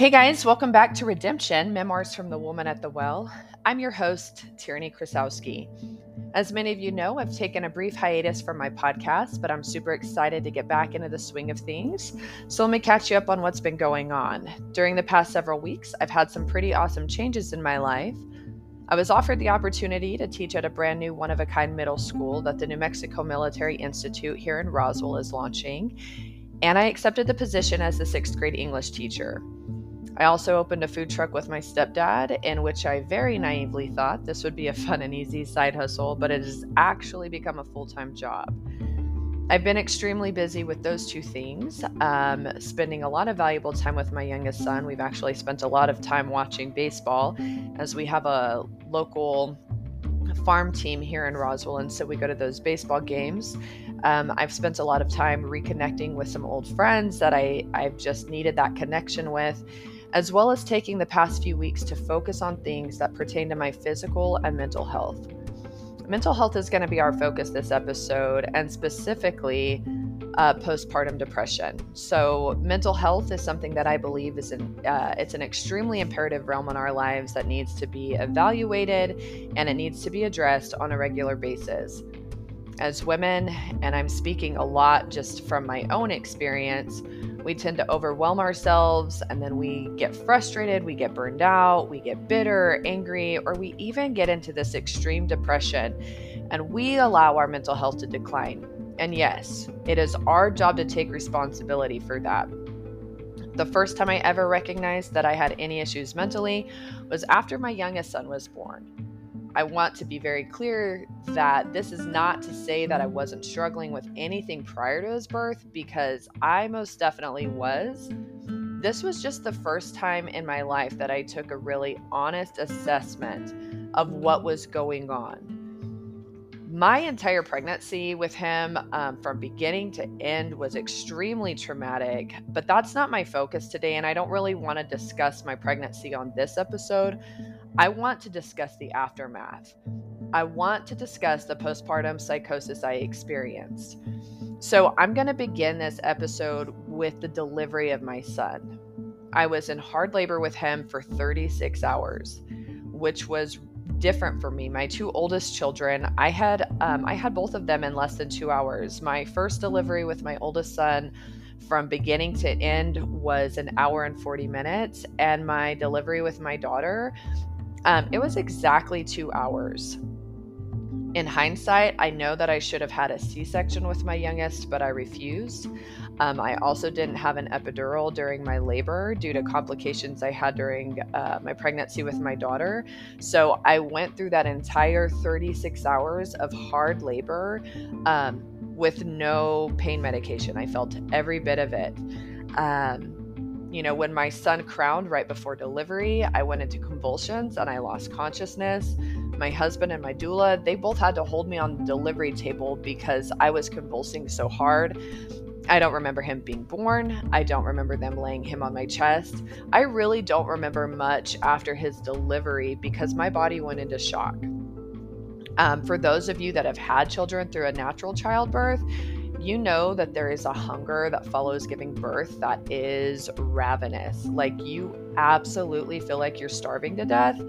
Hey guys, welcome back to Redemption Memoirs from the Woman at the Well. I'm your host, Tierney Krasowski. As many of you know, I've taken a brief hiatus from my podcast, but I'm super excited to get back into the swing of things. So let me catch you up on what's been going on. During the past several weeks, I've had some pretty awesome changes in my life. I was offered the opportunity to teach at a brand new one of a kind middle school that the New Mexico Military Institute here in Roswell is launching, and I accepted the position as the sixth grade English teacher. I also opened a food truck with my stepdad, in which I very naively thought this would be a fun and easy side hustle, but it has actually become a full time job. I've been extremely busy with those two things, um, spending a lot of valuable time with my youngest son. We've actually spent a lot of time watching baseball as we have a local farm team here in Roswell, and so we go to those baseball games. Um, I've spent a lot of time reconnecting with some old friends that I, I've just needed that connection with as well as taking the past few weeks to focus on things that pertain to my physical and mental health. Mental health is going to be our focus this episode, and specifically uh, postpartum depression. So, mental health is something that I believe is an uh, it's an extremely imperative realm in our lives that needs to be evaluated and it needs to be addressed on a regular basis. As women, and I'm speaking a lot just from my own experience, we tend to overwhelm ourselves and then we get frustrated, we get burned out, we get bitter, angry, or we even get into this extreme depression and we allow our mental health to decline. And yes, it is our job to take responsibility for that. The first time I ever recognized that I had any issues mentally was after my youngest son was born. I want to be very clear that this is not to say that I wasn't struggling with anything prior to his birth, because I most definitely was. This was just the first time in my life that I took a really honest assessment of what was going on. My entire pregnancy with him, um, from beginning to end, was extremely traumatic, but that's not my focus today, and I don't really want to discuss my pregnancy on this episode. I want to discuss the aftermath. I want to discuss the postpartum psychosis I experienced. So, I'm going to begin this episode with the delivery of my son. I was in hard labor with him for 36 hours, which was different for me. My two oldest children, I had um, I had both of them in less than two hours. My first delivery with my oldest son from beginning to end was an hour and 40 minutes and my delivery with my daughter um, it was exactly two hours. In hindsight, I know that I should have had a C section with my youngest, but I refused. Um, I also didn't have an epidural during my labor due to complications I had during uh, my pregnancy with my daughter. So I went through that entire 36 hours of hard labor um, with no pain medication. I felt every bit of it. Um, you know, when my son crowned right before delivery, I went into convulsions and I lost consciousness. My husband and my doula, they both had to hold me on the delivery table because I was convulsing so hard. I don't remember him being born. I don't remember them laying him on my chest. I really don't remember much after his delivery because my body went into shock. Um, for those of you that have had children through a natural childbirth, you know that there is a hunger that follows giving birth that is ravenous. Like you absolutely feel like you're starving to death.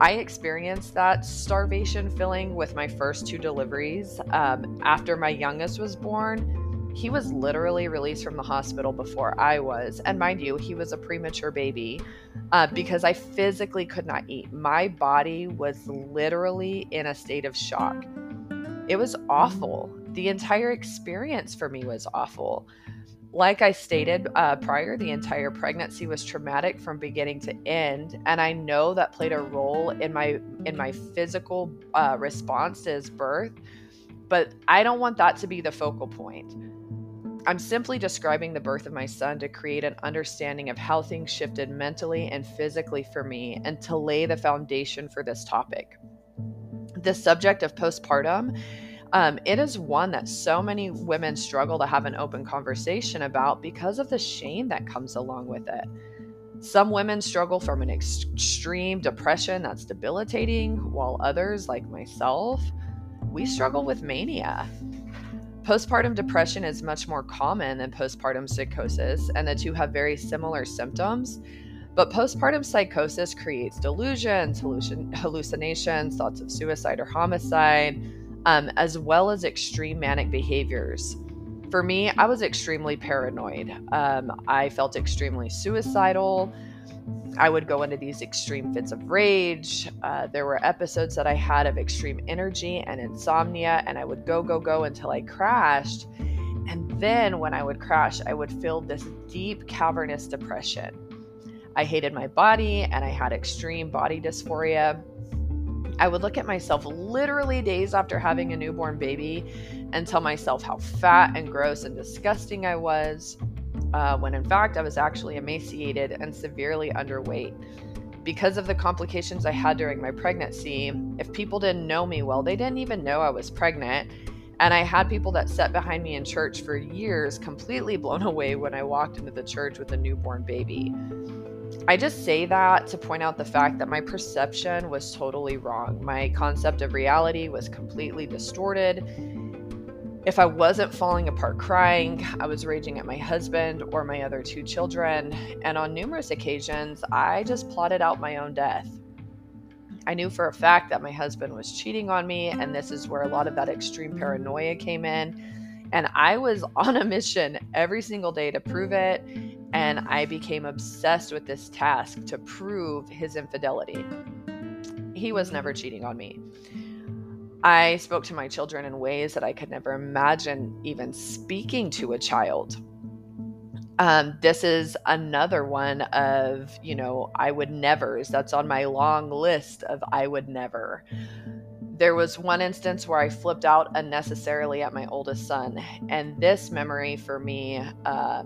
I experienced that starvation feeling with my first two deliveries. Um, after my youngest was born, he was literally released from the hospital before I was. And mind you, he was a premature baby uh, because I physically could not eat. My body was literally in a state of shock. It was awful the entire experience for me was awful. Like I stated uh, prior, the entire pregnancy was traumatic from beginning to end, and I know that played a role in my in my physical uh, response to his birth. But I don't want that to be the focal point. I'm simply describing the birth of my son to create an understanding of how things shifted mentally and physically for me and to lay the foundation for this topic. The subject of postpartum um, it is one that so many women struggle to have an open conversation about because of the shame that comes along with it. Some women struggle from an extreme depression that's debilitating, while others, like myself, we struggle with mania. Postpartum depression is much more common than postpartum psychosis, and the two have very similar symptoms. But postpartum psychosis creates delusions, hallucinations, thoughts of suicide or homicide, um, as well as extreme manic behaviors. For me, I was extremely paranoid. Um, I felt extremely suicidal. I would go into these extreme fits of rage. Uh, there were episodes that I had of extreme energy and insomnia, and I would go, go, go until I crashed. And then when I would crash, I would feel this deep, cavernous depression. I hated my body and I had extreme body dysphoria. I would look at myself literally days after having a newborn baby and tell myself how fat and gross and disgusting I was uh, when in fact I was actually emaciated and severely underweight. Because of the complications I had during my pregnancy, if people didn't know me well, they didn't even know I was pregnant. And I had people that sat behind me in church for years completely blown away when I walked into the church with a newborn baby. I just say that to point out the fact that my perception was totally wrong. My concept of reality was completely distorted if I wasn't falling apart crying, I was raging at my husband or my other two children, and on numerous occasions, I just plotted out my own death. I knew for a fact that my husband was cheating on me, and this is where a lot of that extreme paranoia came in. And I was on a mission every single day to prove it, and I became obsessed with this task to prove his infidelity. He was never cheating on me. I spoke to my children in ways that I could never imagine even speaking to a child. Um, this is another one of, you know, I would nevers. That's on my long list of I would never. There was one instance where I flipped out unnecessarily at my oldest son. And this memory for me, uh,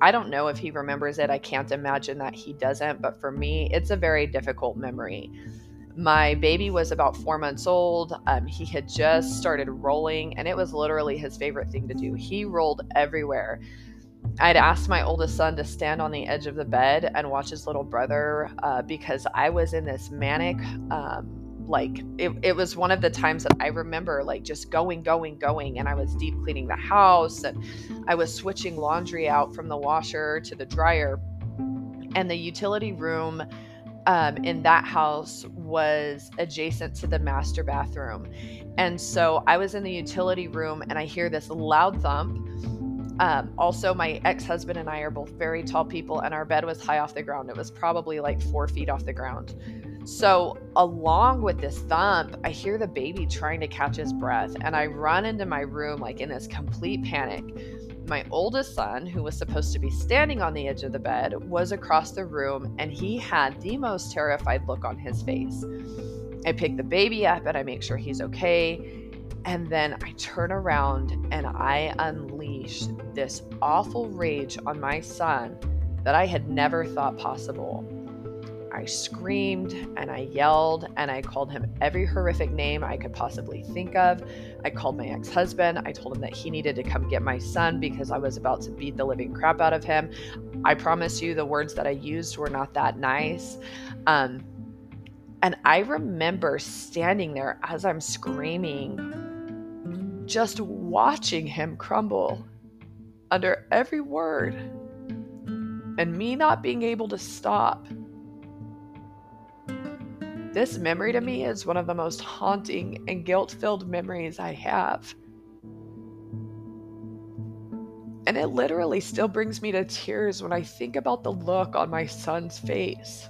I don't know if he remembers it. I can't imagine that he doesn't. But for me, it's a very difficult memory my baby was about four months old. Um, he had just started rolling, and it was literally his favorite thing to do. He rolled everywhere. I'd asked my oldest son to stand on the edge of the bed and watch his little brother uh, because I was in this manic, um, like, it, it was one of the times that I remember, like, just going, going, going. And I was deep cleaning the house and I was switching laundry out from the washer to the dryer. And the utility room um, in that house was adjacent to the master bathroom. And so I was in the utility room and I hear this loud thump. Um, also, my ex husband and I are both very tall people, and our bed was high off the ground. It was probably like four feet off the ground. So, along with this thump, I hear the baby trying to catch his breath, and I run into my room like in this complete panic my oldest son, who was supposed to be standing on the edge of the bed, was across the room and he had the most terrified look on his face. I pick the baby up and I make sure he's okay. And then I turn around and I unleash this awful rage on my son that I had never thought possible. I screamed and I yelled and I called him every horrific name I could possibly think of. I called my ex husband. I told him that he needed to come get my son because I was about to beat the living crap out of him. I promise you, the words that I used were not that nice. Um, and I remember standing there as I'm screaming, just watching him crumble under every word, and me not being able to stop this memory to me is one of the most haunting and guilt filled memories I have. And it literally still brings me to tears when I think about the look on my son's face.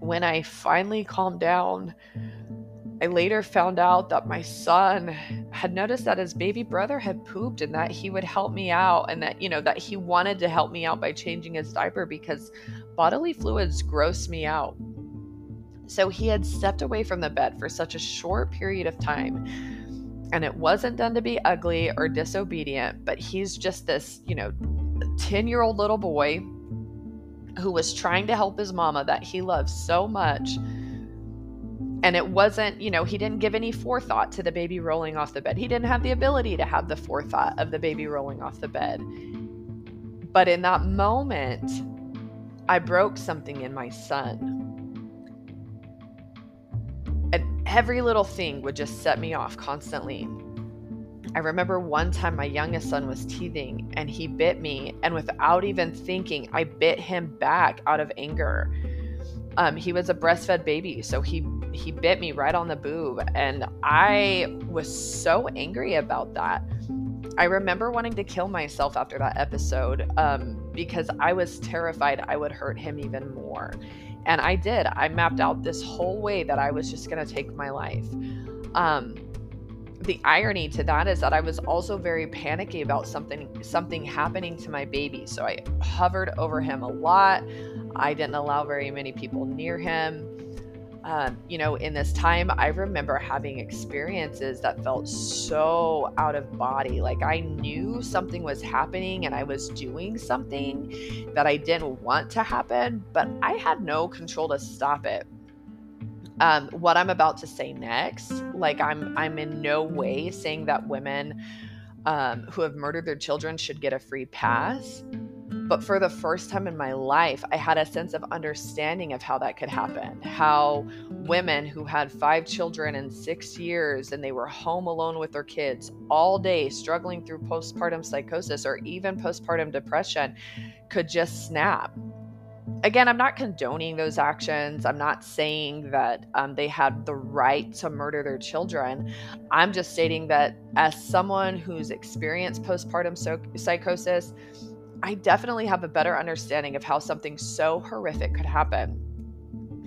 When I finally calmed down, I later found out that my son had noticed that his baby brother had pooped and that he would help me out and that, you know, that he wanted to help me out by changing his diaper because bodily fluids gross me out. So he had stepped away from the bed for such a short period of time. And it wasn't done to be ugly or disobedient, but he's just this, you know, 10 year old little boy who was trying to help his mama that he loves so much. And it wasn't, you know, he didn't give any forethought to the baby rolling off the bed. He didn't have the ability to have the forethought of the baby rolling off the bed. But in that moment, I broke something in my son every little thing would just set me off constantly. I remember one time my youngest son was teething and he bit me, and without even thinking, I bit him back out of anger. Um, he was a breastfed baby, so he he bit me right on the boob, and I was so angry about that. I remember wanting to kill myself after that episode um, because I was terrified I would hurt him even more. And I did. I mapped out this whole way that I was just going to take my life. Um, the irony to that is that I was also very panicky about something something happening to my baby. So I hovered over him a lot. I didn't allow very many people near him. Um, you know, in this time, I remember having experiences that felt so out of body. Like I knew something was happening and I was doing something that I didn't want to happen, but I had no control to stop it um, what I'm about to say next. Like I'm I'm in no way saying that women um, who have murdered their children should get a free pass. But for the first time in my life, I had a sense of understanding of how that could happen. How women who had five children in six years and they were home alone with their kids all day, struggling through postpartum psychosis or even postpartum depression, could just snap again, I'm not condoning those actions. I'm not saying that um, they had the right to murder their children. I'm just stating that as someone who's experienced postpartum so- psychosis, I definitely have a better understanding of how something so horrific could happen.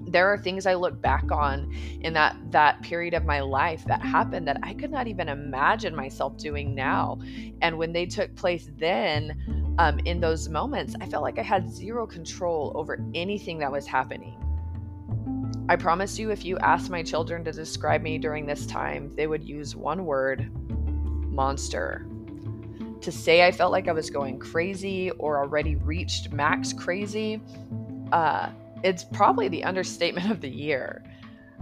There are things I look back on in that that period of my life that happened that I could not even imagine myself doing now. And when they took place then, um, in those moments, I felt like I had zero control over anything that was happening. I promise you, if you asked my children to describe me during this time, they would use one word monster. To say I felt like I was going crazy or already reached max crazy, uh, it's probably the understatement of the year.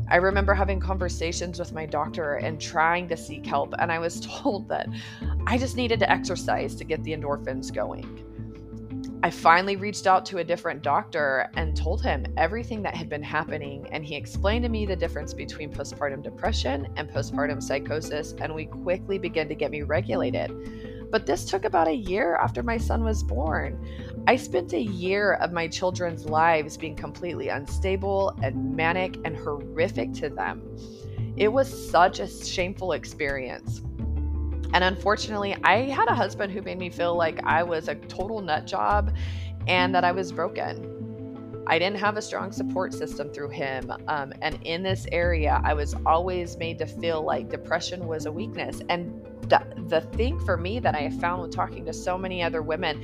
I remember having conversations with my doctor and trying to seek help, and I was told that I just needed to exercise to get the endorphins going. I finally reached out to a different doctor and told him everything that had been happening, and he explained to me the difference between postpartum depression and postpartum psychosis, and we quickly began to get me regulated. But this took about a year after my son was born. I spent a year of my children's lives being completely unstable and manic and horrific to them. It was such a shameful experience. And unfortunately, I had a husband who made me feel like I was a total nut job and that I was broken. I didn't have a strong support system through him. Um, and in this area, I was always made to feel like depression was a weakness. And the, the thing for me that I have found with talking to so many other women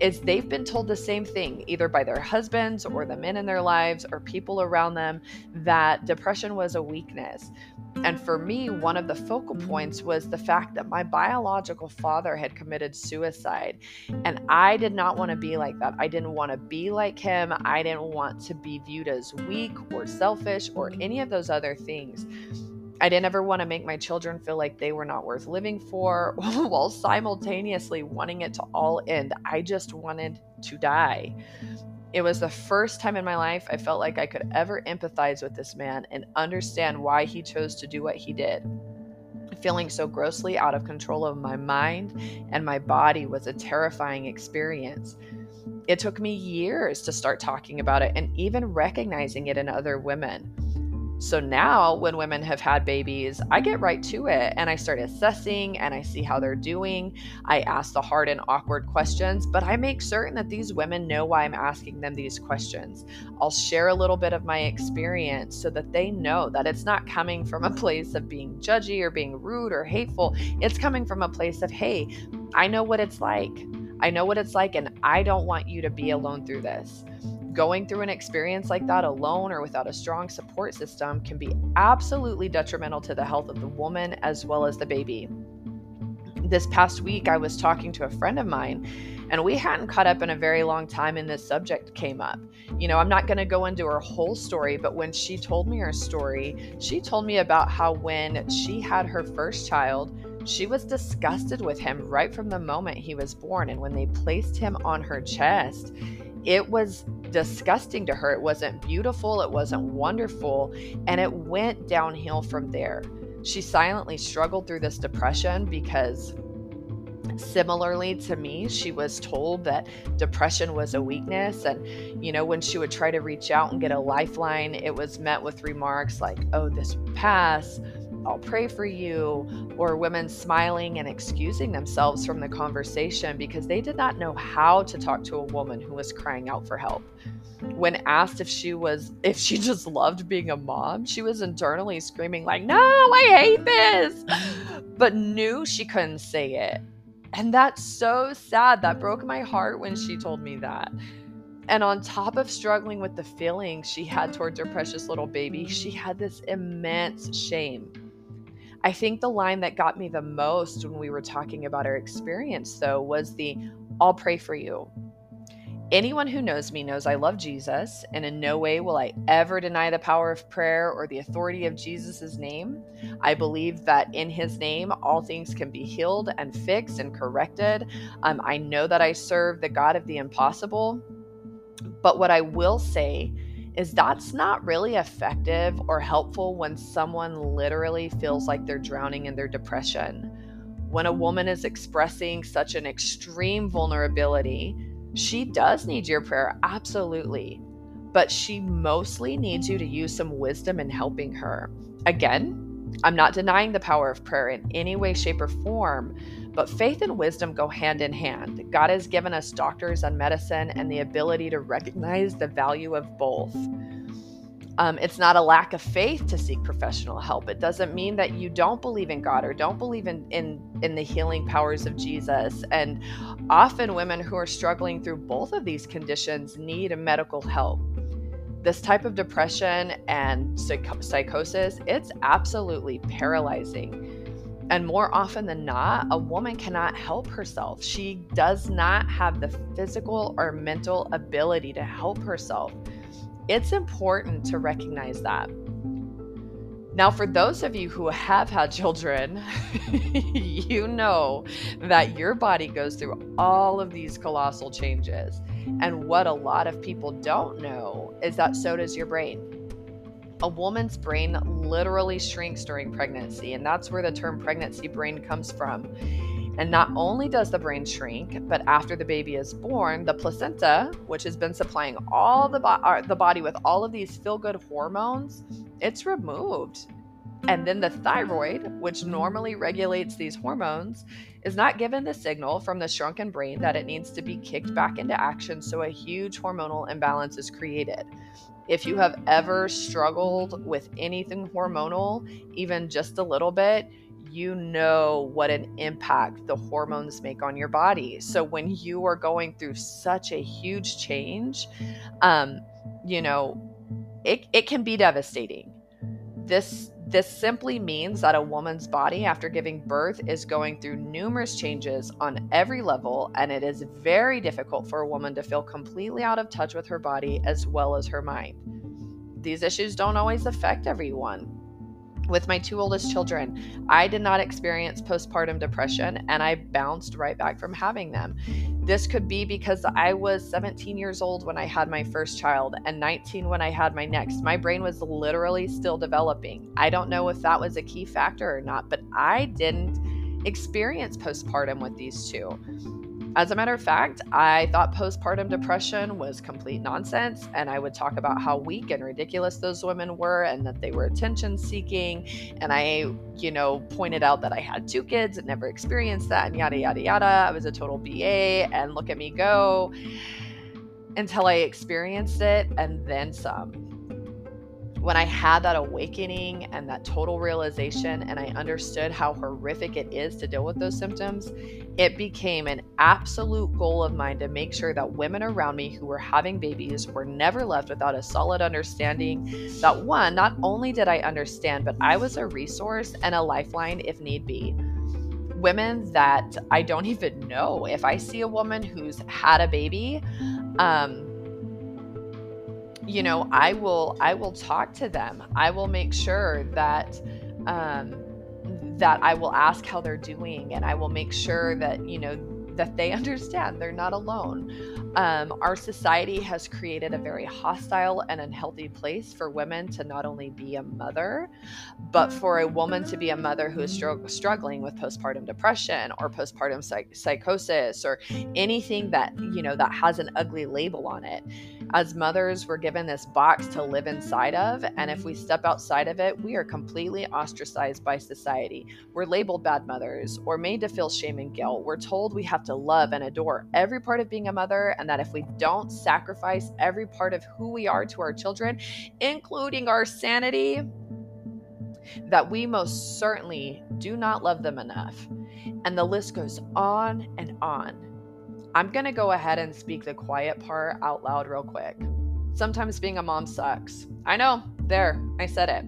is they've been told the same thing, either by their husbands or the men in their lives or people around them, that depression was a weakness. And for me, one of the focal mm-hmm. points was the fact that my biological father had committed suicide. And I did not want to be like that. I didn't want to be like him. I didn't want to be viewed as weak or selfish or mm-hmm. any of those other things. I didn't ever want to make my children feel like they were not worth living for while simultaneously wanting it to all end. I just wanted to die. It was the first time in my life I felt like I could ever empathize with this man and understand why he chose to do what he did. Feeling so grossly out of control of my mind and my body was a terrifying experience. It took me years to start talking about it and even recognizing it in other women. So now, when women have had babies, I get right to it and I start assessing and I see how they're doing. I ask the hard and awkward questions, but I make certain that these women know why I'm asking them these questions. I'll share a little bit of my experience so that they know that it's not coming from a place of being judgy or being rude or hateful. It's coming from a place of, hey, I know what it's like. I know what it's like, and I don't want you to be alone through this going through an experience like that alone or without a strong support system can be absolutely detrimental to the health of the woman as well as the baby. This past week, I was talking to a friend of mine, and we hadn't caught up in a very long time, and this subject came up. You know, I'm not going to go into her whole story, but when she told me her story, she told me about how when she had her first child, she was disgusted with him right from the moment he was born. And when they placed him on her chest, it was disgusting to her. It wasn't beautiful, it wasn't wonderful, and it went downhill from there. She silently struggled through this depression because similarly to me she was told that depression was a weakness and you know when she would try to reach out and get a lifeline it was met with remarks like oh this will pass I'll pray for you, or women smiling and excusing themselves from the conversation because they did not know how to talk to a woman who was crying out for help. When asked if she was if she just loved being a mom, she was internally screaming like, "No, I hate this." But knew she couldn't say it. And that's so sad. That broke my heart when she told me that. And on top of struggling with the feelings she had towards her precious little baby, she had this immense shame I think the line that got me the most when we were talking about our experience, though, was the I'll pray for you. Anyone who knows me knows I love Jesus, and in no way will I ever deny the power of prayer or the authority of Jesus' name. I believe that in his name, all things can be healed and fixed and corrected. Um, I know that I serve the God of the impossible. But what I will say is that's not really effective or helpful when someone literally feels like they're drowning in their depression. When a woman is expressing such an extreme vulnerability, she does need your prayer, absolutely. But she mostly needs you to use some wisdom in helping her. Again, I'm not denying the power of prayer in any way, shape, or form, but faith and wisdom go hand in hand. God has given us doctors and medicine and the ability to recognize the value of both. Um, it's not a lack of faith to seek professional help. It doesn't mean that you don't believe in God or don't believe in, in, in the healing powers of Jesus. And often women who are struggling through both of these conditions need medical help. This type of depression and psych- psychosis, it's absolutely paralyzing and more often than not, a woman cannot help herself. She does not have the physical or mental ability to help herself. It's important to recognize that. Now, for those of you who have had children, you know that your body goes through all of these colossal changes. And what a lot of people don't know is that so does your brain a woman's brain literally shrinks during pregnancy, and that's where the term pregnancy brain comes from. And not only does the brain shrink, but after the baby is born, the placenta, which has been supplying all the, bo- uh, the body with all of these feel good hormones, it's removed. And then the thyroid, which normally regulates these hormones, is not given the signal from the shrunken brain that it needs to be kicked back into action, so a huge hormonal imbalance is created. If you have ever struggled with anything hormonal, even just a little bit, you know what an impact the hormones make on your body. So when you are going through such a huge change, um, you know, it, it can be devastating. This this simply means that a woman's body after giving birth is going through numerous changes on every level, and it is very difficult for a woman to feel completely out of touch with her body as well as her mind. These issues don't always affect everyone with my two oldest children, I did not experience postpartum depression and I bounced right back from having them. This could be because I was 17 years old when I had my first child and 19 when I had my next. My brain was literally still developing. I don't know if that was a key factor or not, but I didn't experience postpartum with these two. As a matter of fact, I thought postpartum depression was complete nonsense, and I would talk about how weak and ridiculous those women were and that they were attention seeking. And I, you know, pointed out that I had two kids and never experienced that, and yada, yada, yada. I was a total BA, and look at me go until I experienced it and then some when I had that awakening and that total realization, and I understood how horrific it is to deal with those symptoms, it became an absolute goal of mine to make sure that women around me who were having babies were never left without a solid understanding that one, not only did I understand, but I was a resource and a lifeline if need be. Women that I don't even know. If I see a woman who's had a baby, um, you know i will i will talk to them i will make sure that um that i will ask how they're doing and i will make sure that you know that they understand they're not alone. Um, our society has created a very hostile and unhealthy place for women to not only be a mother, but for a woman to be a mother who is str- struggling with postpartum depression or postpartum psych- psychosis or anything that you know that has an ugly label on it. As mothers, we're given this box to live inside of, and if we step outside of it, we are completely ostracized by society. We're labeled bad mothers or made to feel shame and guilt. We're told we have to love and adore every part of being a mother and that if we don't sacrifice every part of who we are to our children, including our sanity, that we most certainly do not love them enough. And the list goes on and on. I'm to go ahead and speak the quiet part out loud real quick. Sometimes being a mom sucks. I know, there, I said it.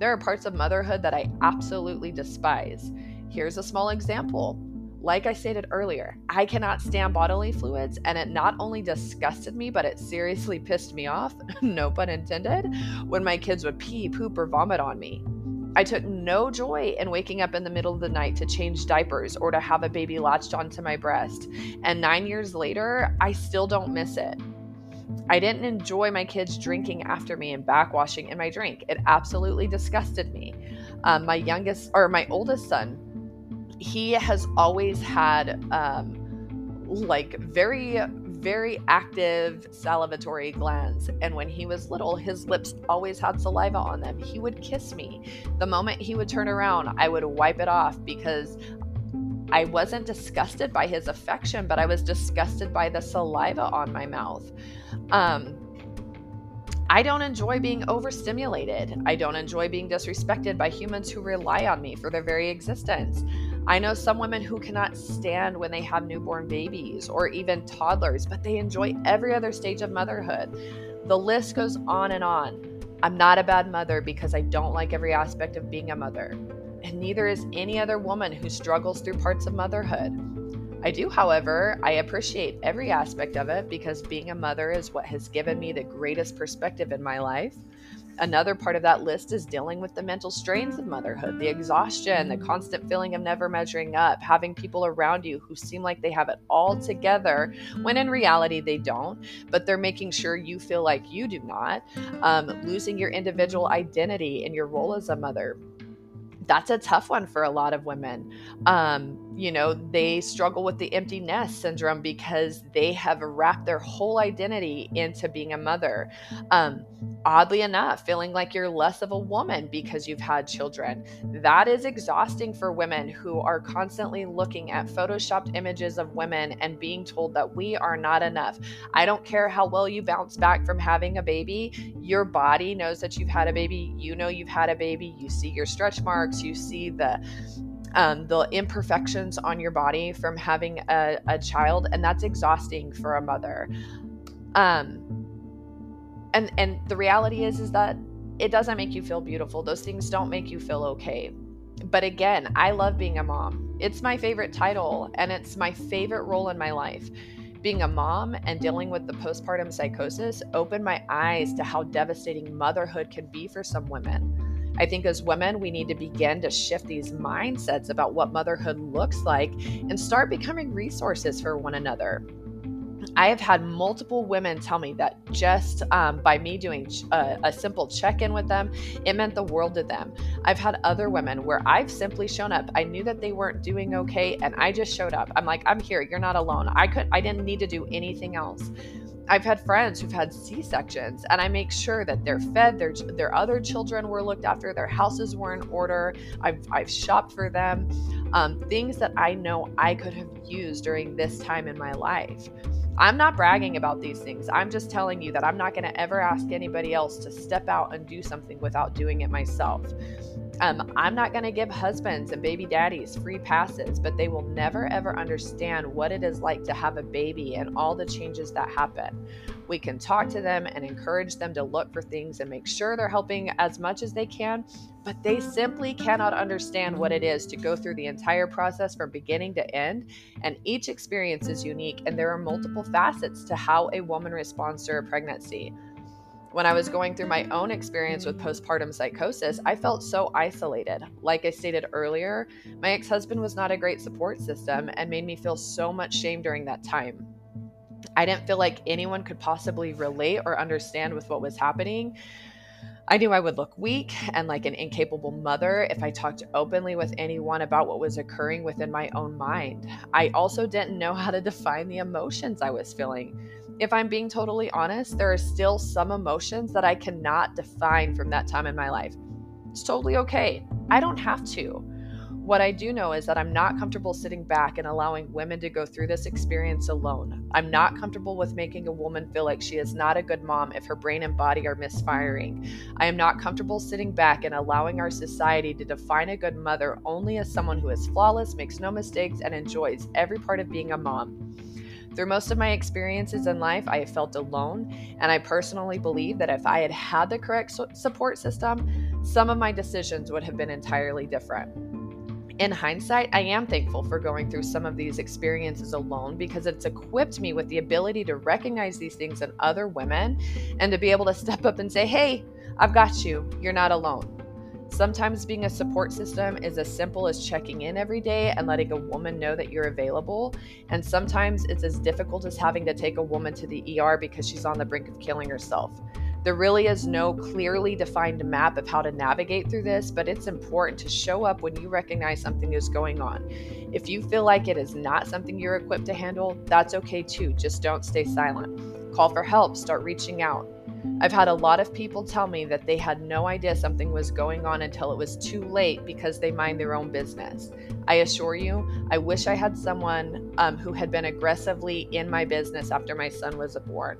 There are parts of motherhood that I absolutely despise. Here's a small example like I stated earlier, I cannot stand bodily fluids, and it not only disgusted me, but it seriously pissed me off, no pun intended, when my kids would pee, poop, or vomit on me. I took no joy in waking up in the middle of the night to change diapers or to have a baby latched onto my breast. And nine years later, I still don't miss it. I didn't enjoy my kids drinking after me and backwashing in my drink. It absolutely disgusted me. Um, my youngest or my oldest son he has always had um, like very very active salivatory glands and when he was little his lips always had saliva on them he would kiss me the moment he would turn around i would wipe it off because I wasn't disgusted by his affection, but I was disgusted by the saliva on my mouth. Um, I don't enjoy being overstimulated. I don't enjoy being disrespected by humans who rely on me for their very existence. I know some women who cannot stand when they have newborn babies or even toddlers, but they enjoy every other stage of motherhood. The list goes on and on. I'm not a bad mother because I don't like every aspect of being a mother, and neither is any other woman who struggles through parts of motherhood. I do, however, I appreciate every aspect of it because being a mother is what has given me the greatest perspective in my life. Another part of that list is dealing with the mental strains of motherhood, the exhaustion, the constant feeling of never measuring up, having people around you who seem like they have it all together when in reality they don't, but they're making sure you feel like you do not, um, losing your individual identity in your role as a mother that's a tough one for a lot of women. Um, you know, they struggle with the empty nest syndrome because they have wrapped their whole identity into being a mother. Um, oddly enough, feeling like you're less of a woman because you've had children. That is exhausting for women who are constantly looking at photoshopped images of women and being told that we are not enough. I don't care how well you bounce back from having a baby, your body knows that you've had a baby. You know you've had a baby. You see your stretch marks, you see the um, the imperfections on your body from having a, a child, and that's exhausting for a mother. Um, and and the reality is is that it doesn't make you feel beautiful. Those things don't make you feel okay. But again, I love being a mom. It's my favorite title, and it's my favorite role in my life. Being a mom and dealing with the postpartum psychosis opened my eyes to how devastating motherhood can be for some women. I think as women, we need to begin to shift these mindsets about what motherhood looks like and start becoming resources for one another. I have had multiple women tell me that just um, by me doing a, a simple check in with them, it meant the world to them. I've had other women where I've simply shown up. I knew that they weren't doing okay, and I just showed up. I'm like, I'm here. You're not alone. I could. I didn't need to do anything else. I've had friends who've had C sections, and I make sure that they're fed, their their other children were looked after, their houses were in order. I've I've shopped for them, um, things that I know I could have used during this time in my life. I'm not bragging about these things. I'm just telling you that I'm not going to ever ask anybody else to step out and do something without doing it myself. Um, I'm not going to give husbands and baby daddies free passes, but they will never ever understand what it is like to have a baby and all the changes that happen. We can talk to them and encourage them to look for things and make sure they're helping as much as they can, but they simply cannot understand what it is to go through the entire process from beginning to end. And each experience is unique, and there are multiple facets to how a woman responds to a pregnancy. When I was going through my own experience with postpartum psychosis, I felt so isolated. Like I stated earlier, my ex husband was not a great support system and made me feel so much shame during that time. I didn't feel like anyone could possibly relate or understand with what was happening. I knew I would look weak and like an incapable mother if I talked openly with anyone about what was occurring within my own mind. I also didn't know how to define the emotions I was feeling if I'm being totally honest, there are still some emotions that I cannot define from that time in my life. It's totally okay. I don't have to. What I do know is that I'm not comfortable sitting back and allowing women to go through this experience alone. I'm not comfortable with making a woman feel like she is not a good mom if her brain and body are misfiring. I am not comfortable sitting back and allowing our society to define a good mother only as someone who is flawless, makes no mistakes, and enjoys every part of being a mom. Through most of my experiences in life, I have felt alone, and I personally believe that if I had had the correct support system, some of my decisions would have been entirely different. In hindsight, I am thankful for going through some of these experiences alone because it's equipped me with the ability to recognize these things in other women and to be able to step up and say, Hey, I've got you. You're not alone. Sometimes being a support system is as simple as checking in every day and letting a woman know that you're available. And sometimes it's as difficult as having to take a woman to the ER because she's on the brink of killing herself. There really is no clearly defined map of how to navigate through this, but it's important to show up when you recognize something is going on. If you feel like it is not something you're equipped to handle, that's okay too. Just don't stay silent. Call for help, start reaching out. I've had a lot of people tell me that they had no idea something was going on until it was too late because they mind their own business. I assure you, I wish I had someone um, who had been aggressively in my business after my son was born.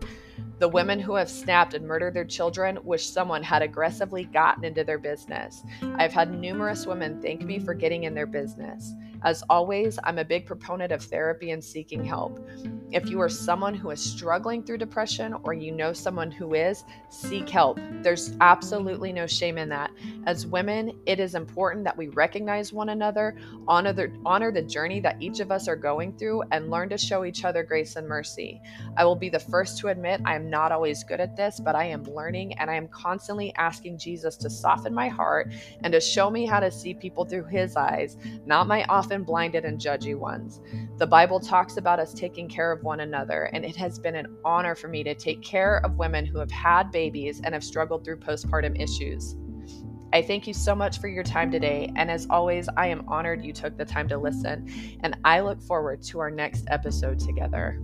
The women who have snapped and murdered their children wish someone had aggressively gotten into their business. I've had numerous women thank me for getting in their business. As always, I'm a big proponent of therapy and seeking help. If you are someone who is struggling through depression or you know someone who is, seek help. There's absolutely no shame in that. As women, it is important that we recognize one another, honor the, honor the journey that each of us are going through, and learn to show each other grace and mercy. I will be the first to admit I am not always good at this, but I am learning and I am constantly asking Jesus to soften my heart and to show me how to see people through his eyes, not my often often blinded and judgy ones. The Bible talks about us taking care of one another, and it has been an honor for me to take care of women who have had babies and have struggled through postpartum issues. I thank you so much for your time today. And as always, I am honored you took the time to listen. And I look forward to our next episode together.